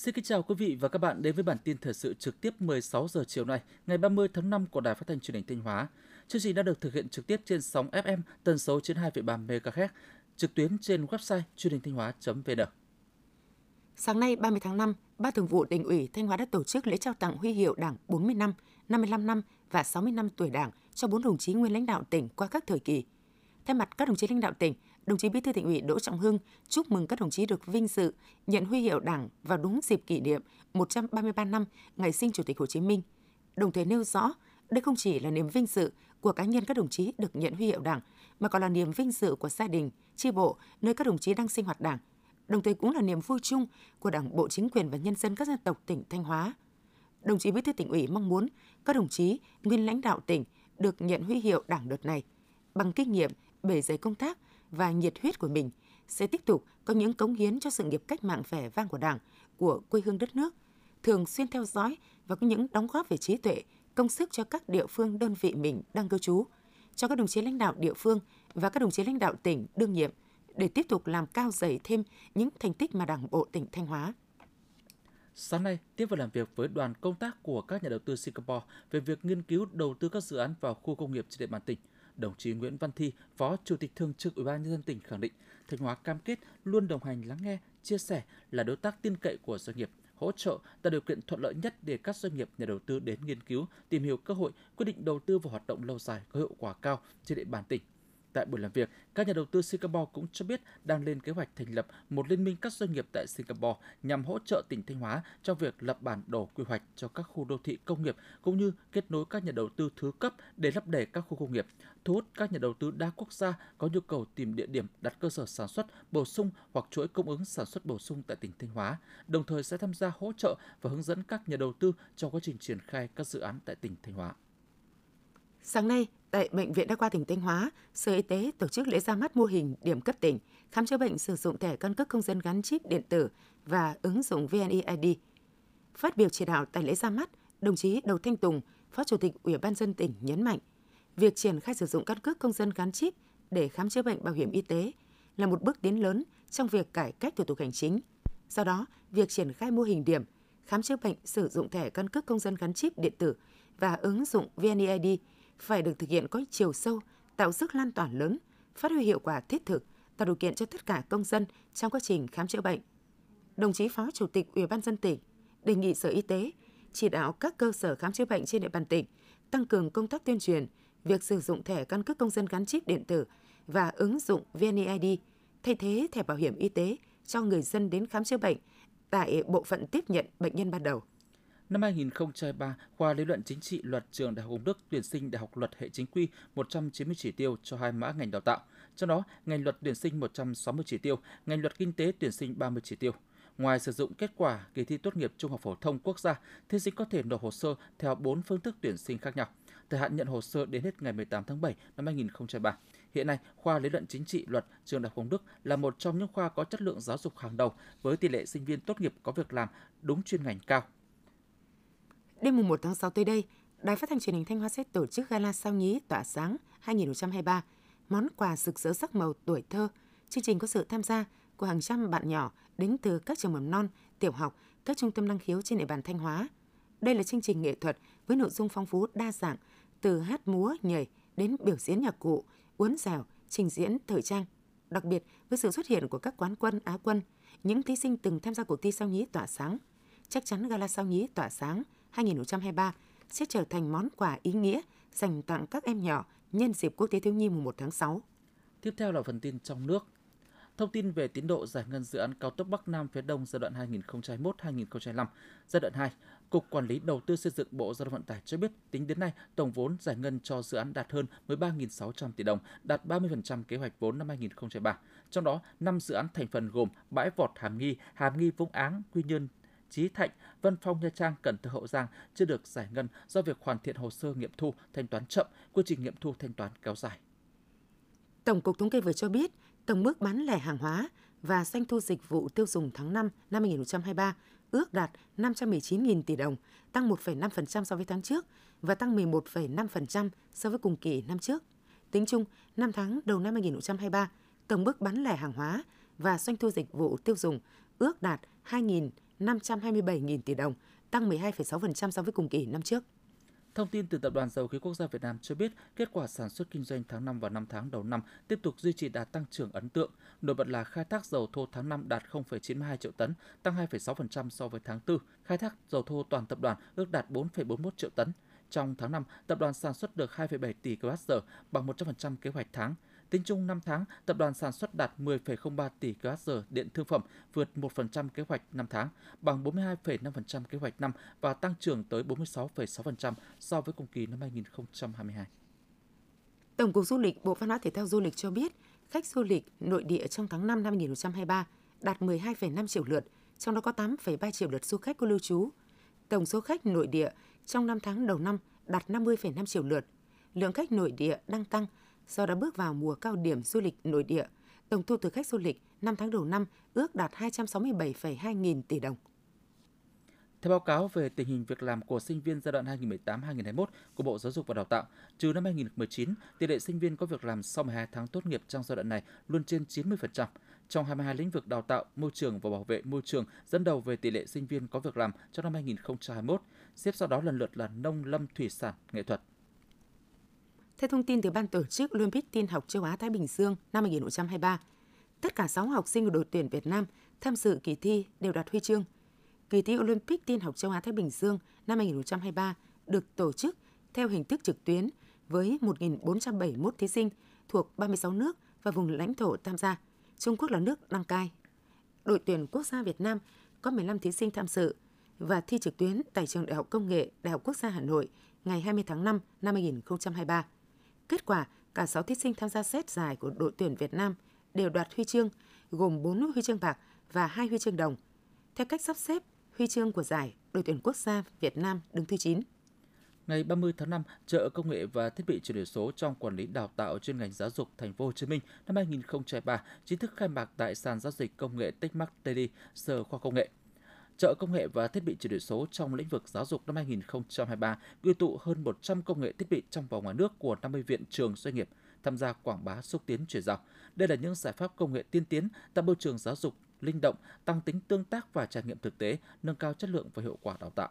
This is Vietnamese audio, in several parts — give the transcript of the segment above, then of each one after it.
Xin kính chào quý vị và các bạn đến với bản tin thời sự trực tiếp 16 giờ chiều nay, ngày 30 tháng 5 của Đài Phát thanh Truyền hình Thanh Hóa. Chương trình đã được thực hiện trực tiếp trên sóng FM tần số 92,3 MHz, trực tuyến trên website truyền hình thanh hóa.vn. Sáng nay 30 tháng 5, Ban Thường vụ Tỉnh ủy Thanh Hóa đã tổ chức lễ trao tặng huy hiệu Đảng 40 năm, 55 năm và 60 năm tuổi Đảng cho bốn đồng chí nguyên lãnh đạo tỉnh qua các thời kỳ. Thay mặt các đồng chí lãnh đạo tỉnh, đồng chí Bí thư Tỉnh ủy Đỗ Trọng Hưng chúc mừng các đồng chí được vinh dự nhận huy hiệu Đảng vào đúng dịp kỷ niệm 133 năm ngày sinh Chủ tịch Hồ Chí Minh. Đồng thời nêu rõ, đây không chỉ là niềm vinh dự của cá nhân các đồng chí được nhận huy hiệu Đảng, mà còn là niềm vinh dự của gia đình, chi bộ nơi các đồng chí đang sinh hoạt Đảng, đồng thời cũng là niềm vui chung của Đảng bộ chính quyền và nhân dân các dân tộc tỉnh Thanh Hóa. Đồng chí Bí thư tỉnh ủy mong muốn các đồng chí nguyên lãnh đạo tỉnh được nhận huy hiệu Đảng đợt này. Bằng kinh nghiệm, bề dày công tác và nhiệt huyết của mình sẽ tiếp tục có những cống hiến cho sự nghiệp cách mạng vẻ vang của Đảng, của quê hương đất nước, thường xuyên theo dõi và có những đóng góp về trí tuệ, công sức cho các địa phương đơn vị mình đang cư trú, cho các đồng chí lãnh đạo địa phương và các đồng chí lãnh đạo tỉnh đương nhiệm để tiếp tục làm cao dày thêm những thành tích mà Đảng bộ tỉnh Thanh Hóa Sáng nay, tiếp vào làm việc với đoàn công tác của các nhà đầu tư Singapore về việc nghiên cứu đầu tư các dự án vào khu công nghiệp trên địa bàn tỉnh. Đồng chí Nguyễn Văn Thi, Phó Chủ tịch Thường trực Ủy ban nhân dân tỉnh khẳng định, Thanh Hóa cam kết luôn đồng hành lắng nghe, chia sẻ là đối tác tin cậy của doanh nghiệp, hỗ trợ tạo điều kiện thuận lợi nhất để các doanh nghiệp nhà đầu tư đến nghiên cứu, tìm hiểu cơ hội, quyết định đầu tư vào hoạt động lâu dài có hiệu quả cao trên địa bàn tỉnh Tại buổi làm việc, các nhà đầu tư Singapore cũng cho biết đang lên kế hoạch thành lập một liên minh các doanh nghiệp tại Singapore nhằm hỗ trợ tỉnh Thanh Hóa trong việc lập bản đồ quy hoạch cho các khu đô thị công nghiệp cũng như kết nối các nhà đầu tư thứ cấp để lắp đầy các khu công nghiệp, thu hút các nhà đầu tư đa quốc gia có nhu cầu tìm địa điểm đặt cơ sở sản xuất bổ sung hoặc chuỗi cung ứng sản xuất bổ sung tại tỉnh Thanh Hóa, đồng thời sẽ tham gia hỗ trợ và hướng dẫn các nhà đầu tư trong quá trình triển khai các dự án tại tỉnh Thanh Hóa. Sáng nay, tại Bệnh viện Đa khoa tỉnh Thanh Hóa, Sở Y tế tổ chức lễ ra mắt mô hình điểm cấp tỉnh khám chữa bệnh sử dụng thẻ căn cước công dân gắn chip điện tử và ứng dụng VNeID. Phát biểu chỉ đạo tại lễ ra mắt, đồng chí Đầu Thanh Tùng, Phó Chủ tịch Ủy ban dân tỉnh nhấn mạnh, việc triển khai sử dụng căn cước công dân gắn chip để khám chữa bệnh bảo hiểm y tế là một bước tiến lớn trong việc cải cách thủ tục hành chính. Do đó, việc triển khai mô hình điểm khám chữa bệnh sử dụng thẻ căn cước công dân gắn chip điện tử và ứng dụng VNeID phải được thực hiện có chiều sâu, tạo sức lan tỏa lớn, phát huy hiệu quả thiết thực, tạo điều kiện cho tất cả công dân trong quá trình khám chữa bệnh. Đồng chí Phó Chủ tịch Ủy ban dân tỉnh đề nghị Sở Y tế chỉ đạo các cơ sở khám chữa bệnh trên địa bàn tỉnh tăng cường công tác tuyên truyền việc sử dụng thẻ căn cước công dân gắn chip điện tử và ứng dụng VNeID thay thế thẻ bảo hiểm y tế cho người dân đến khám chữa bệnh tại bộ phận tiếp nhận bệnh nhân ban đầu. Năm 2003, khoa lý luận chính trị luật trường Đại học Hồng Đức tuyển sinh Đại học Luật hệ chính quy 190 chỉ tiêu cho hai mã ngành đào tạo. Trong đó, ngành luật tuyển sinh 160 chỉ tiêu, ngành luật kinh tế tuyển sinh 30 chỉ tiêu. Ngoài sử dụng kết quả kỳ thi tốt nghiệp trung học phổ thông quốc gia, thí sinh có thể nộp hồ sơ theo 4 phương thức tuyển sinh khác nhau. Thời hạn nhận hồ sơ đến hết ngày 18 tháng 7 năm 2003. Hiện nay, khoa lý luận chính trị luật trường Đại học Hồng Đức là một trong những khoa có chất lượng giáo dục hàng đầu với tỷ lệ sinh viên tốt nghiệp có việc làm đúng chuyên ngành cao, Đêm mùng 1 tháng 6 tới đây, Đài Phát thanh Truyền hình Thanh Hóa sẽ tổ chức gala sao nhí tỏa sáng 2023, món quà rực rỡ sắc màu tuổi thơ. Chương trình có sự tham gia của hàng trăm bạn nhỏ đến từ các trường mầm non, tiểu học, các trung tâm năng khiếu trên địa bàn Thanh Hóa. Đây là chương trình nghệ thuật với nội dung phong phú đa dạng, từ hát múa, nhảy đến biểu diễn nhạc cụ, uốn dẻo, trình diễn thời trang. Đặc biệt với sự xuất hiện của các quán quân, á quân, những thí sinh từng tham gia cuộc thi sao nhí tỏa sáng. Chắc chắn gala sao nhí tỏa sáng – 2023 sẽ trở thành món quà ý nghĩa dành tặng các em nhỏ nhân dịp Quốc tế thiếu nhi mùng 1 tháng 6. Tiếp theo là phần tin trong nước. Thông tin về tiến độ giải ngân dự án cao tốc Bắc Nam phía Đông giai đoạn 2021-2025, giai đoạn 2, Cục Quản lý Đầu tư xây dựng Bộ Giao thông Vận tải cho biết tính đến nay, tổng vốn giải ngân cho dự án đạt hơn 13.600 tỷ đồng, đạt 30% kế hoạch vốn năm 2023. Trong đó, 5 dự án thành phần gồm Bãi Vọt Hàm Nghi, Hàm Nghi Vũng Áng, Quy Nhơn, Chí Thạnh, Vân Phong Nha Trang, Cần Thơ Hậu Giang chưa được giải ngân do việc hoàn thiện hồ sơ nghiệm thu, thanh toán chậm, quy trình nghiệm thu thanh toán kéo dài. Tổng cục Thống kê vừa cho biết, tổng mức bán lẻ hàng hóa và doanh thu dịch vụ tiêu dùng tháng 5 năm 2023 ước đạt 519.000 tỷ đồng, tăng 1,5% so với tháng trước và tăng 11,5% so với cùng kỳ năm trước. Tính chung, 5 tháng đầu năm 2023, tổng mức bán lẻ hàng hóa và doanh thu dịch vụ tiêu dùng ước đạt 527.000 tỷ đồng, tăng 12,6% so với cùng kỳ năm trước. Thông tin từ Tập đoàn Dầu khí Quốc gia Việt Nam cho biết, kết quả sản xuất kinh doanh tháng 5 và 5 tháng đầu năm tiếp tục duy trì đạt tăng trưởng ấn tượng. Nổi bật là khai thác dầu thô tháng 5 đạt 0,92 triệu tấn, tăng 2,6% so với tháng 4. Khai thác dầu thô toàn tập đoàn ước đạt 4,41 triệu tấn. Trong tháng 5, tập đoàn sản xuất được 2,7 tỷ kWh, bằng 100% kế hoạch tháng. Tính chung 5 tháng, tập đoàn sản xuất đạt 10,03 tỷ kWh điện thương phẩm, vượt 1% kế hoạch 5 tháng, bằng 42,5% kế hoạch năm và tăng trưởng tới 46,6% so với cùng kỳ năm 2022. Tổng cục Du lịch Bộ Văn hóa Thể thao Du lịch cho biết, khách du lịch nội địa trong tháng 5 năm 2023 đạt 12,5 triệu lượt, trong đó có 8,3 triệu lượt du khách có lưu trú. Tổng số khách nội địa trong 5 tháng đầu năm đạt 50,5 triệu lượt. Lượng khách nội địa đang tăng do đã bước vào mùa cao điểm du lịch nội địa. Tổng thu từ khách du lịch 5 tháng đầu năm ước đạt 267,2 nghìn tỷ đồng. Theo báo cáo về tình hình việc làm của sinh viên giai đoạn 2018-2021 của Bộ Giáo dục và Đào tạo, trừ năm 2019, tỷ lệ sinh viên có việc làm sau 12 tháng tốt nghiệp trong giai đoạn này luôn trên 90%. Trong 22 lĩnh vực đào tạo, môi trường và bảo vệ môi trường dẫn đầu về tỷ lệ sinh viên có việc làm trong năm 2021, xếp sau đó lần lượt là nông lâm thủy sản, nghệ thuật. Theo thông tin từ Ban tổ chức Olympic tin học châu Á Thái Bình Dương năm 2023, tất cả 6 học sinh của đội tuyển Việt Nam tham dự kỳ thi đều đạt huy chương. Kỳ thi Olympic tin học châu Á Thái Bình Dương năm 2023 được tổ chức theo hình thức trực tuyến với 1.471 thí sinh thuộc 36 nước và vùng lãnh thổ tham gia. Trung Quốc là nước đăng cai. Đội tuyển quốc gia Việt Nam có 15 thí sinh tham dự và thi trực tuyến tại trường Đại học Công nghệ Đại học Quốc gia Hà Nội ngày 20 tháng 5 năm 2023. Kết quả, cả 6 thí sinh tham gia xét giải của đội tuyển Việt Nam đều đoạt huy chương, gồm 4 huy chương bạc và 2 huy chương đồng. Theo cách sắp xếp huy chương của giải, đội tuyển quốc gia Việt Nam đứng thứ 9. Ngày 30 tháng 5, chợ công nghệ và thiết bị chuyển đổi số trong quản lý đào tạo chuyên ngành giáo dục Thành phố Hồ Chí Minh năm 2023 chính thức khai mạc tại sàn giao dịch công nghệ Techmark Daily, Sở Khoa Công nghệ. Chợ công nghệ và thiết bị chuyển đổi số trong lĩnh vực giáo dục năm 2023 quy tụ hơn 100 công nghệ thiết bị trong và ngoài nước của 50 viện trường doanh nghiệp tham gia quảng bá xúc tiến chuyển giao. Đây là những giải pháp công nghệ tiên tiến tạo môi trường giáo dục linh động, tăng tính tương tác và trải nghiệm thực tế, nâng cao chất lượng và hiệu quả đào tạo.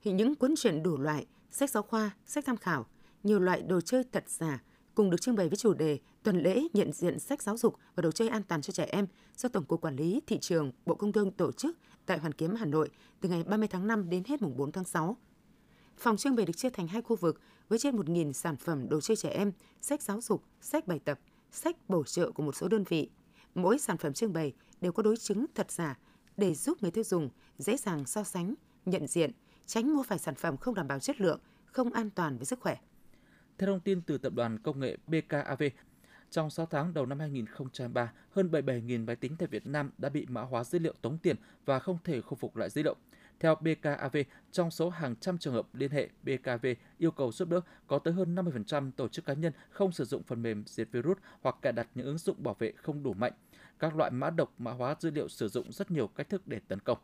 Hiện những cuốn truyện đủ loại, sách giáo khoa, sách tham khảo, nhiều loại đồ chơi thật giả cùng được trưng bày với chủ đề tuần lễ nhận diện sách giáo dục và đồ chơi an toàn cho trẻ em do Tổng cục Quản lý Thị trường Bộ Công Thương tổ chức tại Hoàn Kiếm, Hà Nội từ ngày 30 tháng 5 đến hết mùng 4 tháng 6. Phòng trưng bày được chia thành hai khu vực với trên 1.000 sản phẩm đồ chơi trẻ em, sách giáo dục, sách bài tập, sách bổ trợ của một số đơn vị. Mỗi sản phẩm trưng bày đều có đối chứng thật giả để giúp người tiêu dùng dễ dàng so sánh, nhận diện, tránh mua phải sản phẩm không đảm bảo chất lượng, không an toàn với sức khỏe. Theo thông tin từ tập đoàn công nghệ BKAV, trong 6 tháng đầu năm 2023, hơn 77.000 máy tính tại Việt Nam đã bị mã hóa dữ liệu tống tiền và không thể khôi phục lại dữ liệu. Theo BKAV, trong số hàng trăm trường hợp liên hệ BKAV yêu cầu giúp đỡ, có tới hơn 50% tổ chức cá nhân không sử dụng phần mềm diệt virus hoặc cài đặt những ứng dụng bảo vệ không đủ mạnh. Các loại mã độc mã hóa dữ liệu sử dụng rất nhiều cách thức để tấn công.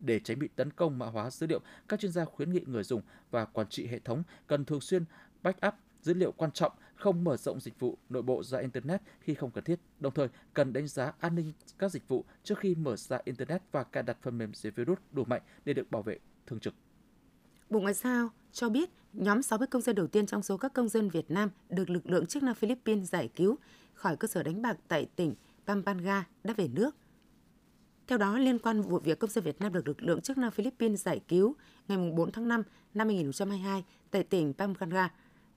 Để tránh bị tấn công mã hóa dữ liệu, các chuyên gia khuyến nghị người dùng và quản trị hệ thống cần thường xuyên backup dữ liệu quan trọng, không mở rộng dịch vụ nội bộ ra Internet khi không cần thiết, đồng thời cần đánh giá an ninh các dịch vụ trước khi mở ra Internet và cài đặt phần mềm diệt virus đủ mạnh để được bảo vệ thường trực. Bộ Ngoại giao cho biết nhóm 60 công dân đầu tiên trong số các công dân Việt Nam được lực lượng chức năng Philippines giải cứu khỏi cơ sở đánh bạc tại tỉnh Pampanga đã về nước. Theo đó, liên quan vụ việc công dân Việt Nam được lực lượng chức năng Philippines giải cứu ngày 4 tháng 5 năm 2022 tại tỉnh Pampanga,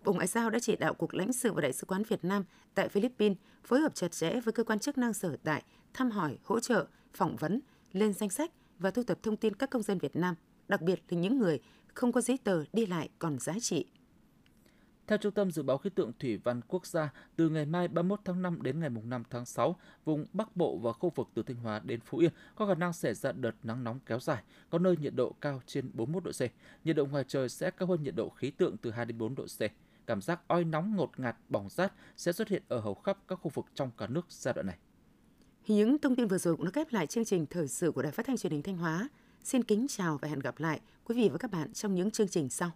Bộ Ngoại giao đã chỉ đạo Cục lãnh sự và Đại sứ quán Việt Nam tại Philippines phối hợp chặt chẽ với cơ quan chức năng sở tại, thăm hỏi, hỗ trợ, phỏng vấn, lên danh sách và thu thập thông tin các công dân Việt Nam, đặc biệt là những người không có giấy tờ đi lại còn giá trị. Theo Trung tâm Dự báo Khí tượng Thủy văn Quốc gia, từ ngày mai 31 tháng 5 đến ngày 5 tháng 6, vùng Bắc Bộ và khu vực từ Thanh Hóa đến Phú Yên có khả năng xảy ra đợt nắng nóng kéo dài, có nơi nhiệt độ cao trên 41 độ C. Nhiệt độ ngoài trời sẽ cao hơn nhiệt độ khí tượng từ 2 đến 4 độ C cảm giác oi nóng ngột ngạt bỏng rát sẽ xuất hiện ở hầu khắp các khu vực trong cả nước giai đoạn này. Những thông tin vừa rồi cũng đã khép lại chương trình thời sự của Đài Phát thanh Truyền hình Thanh Hóa. Xin kính chào và hẹn gặp lại quý vị và các bạn trong những chương trình sau.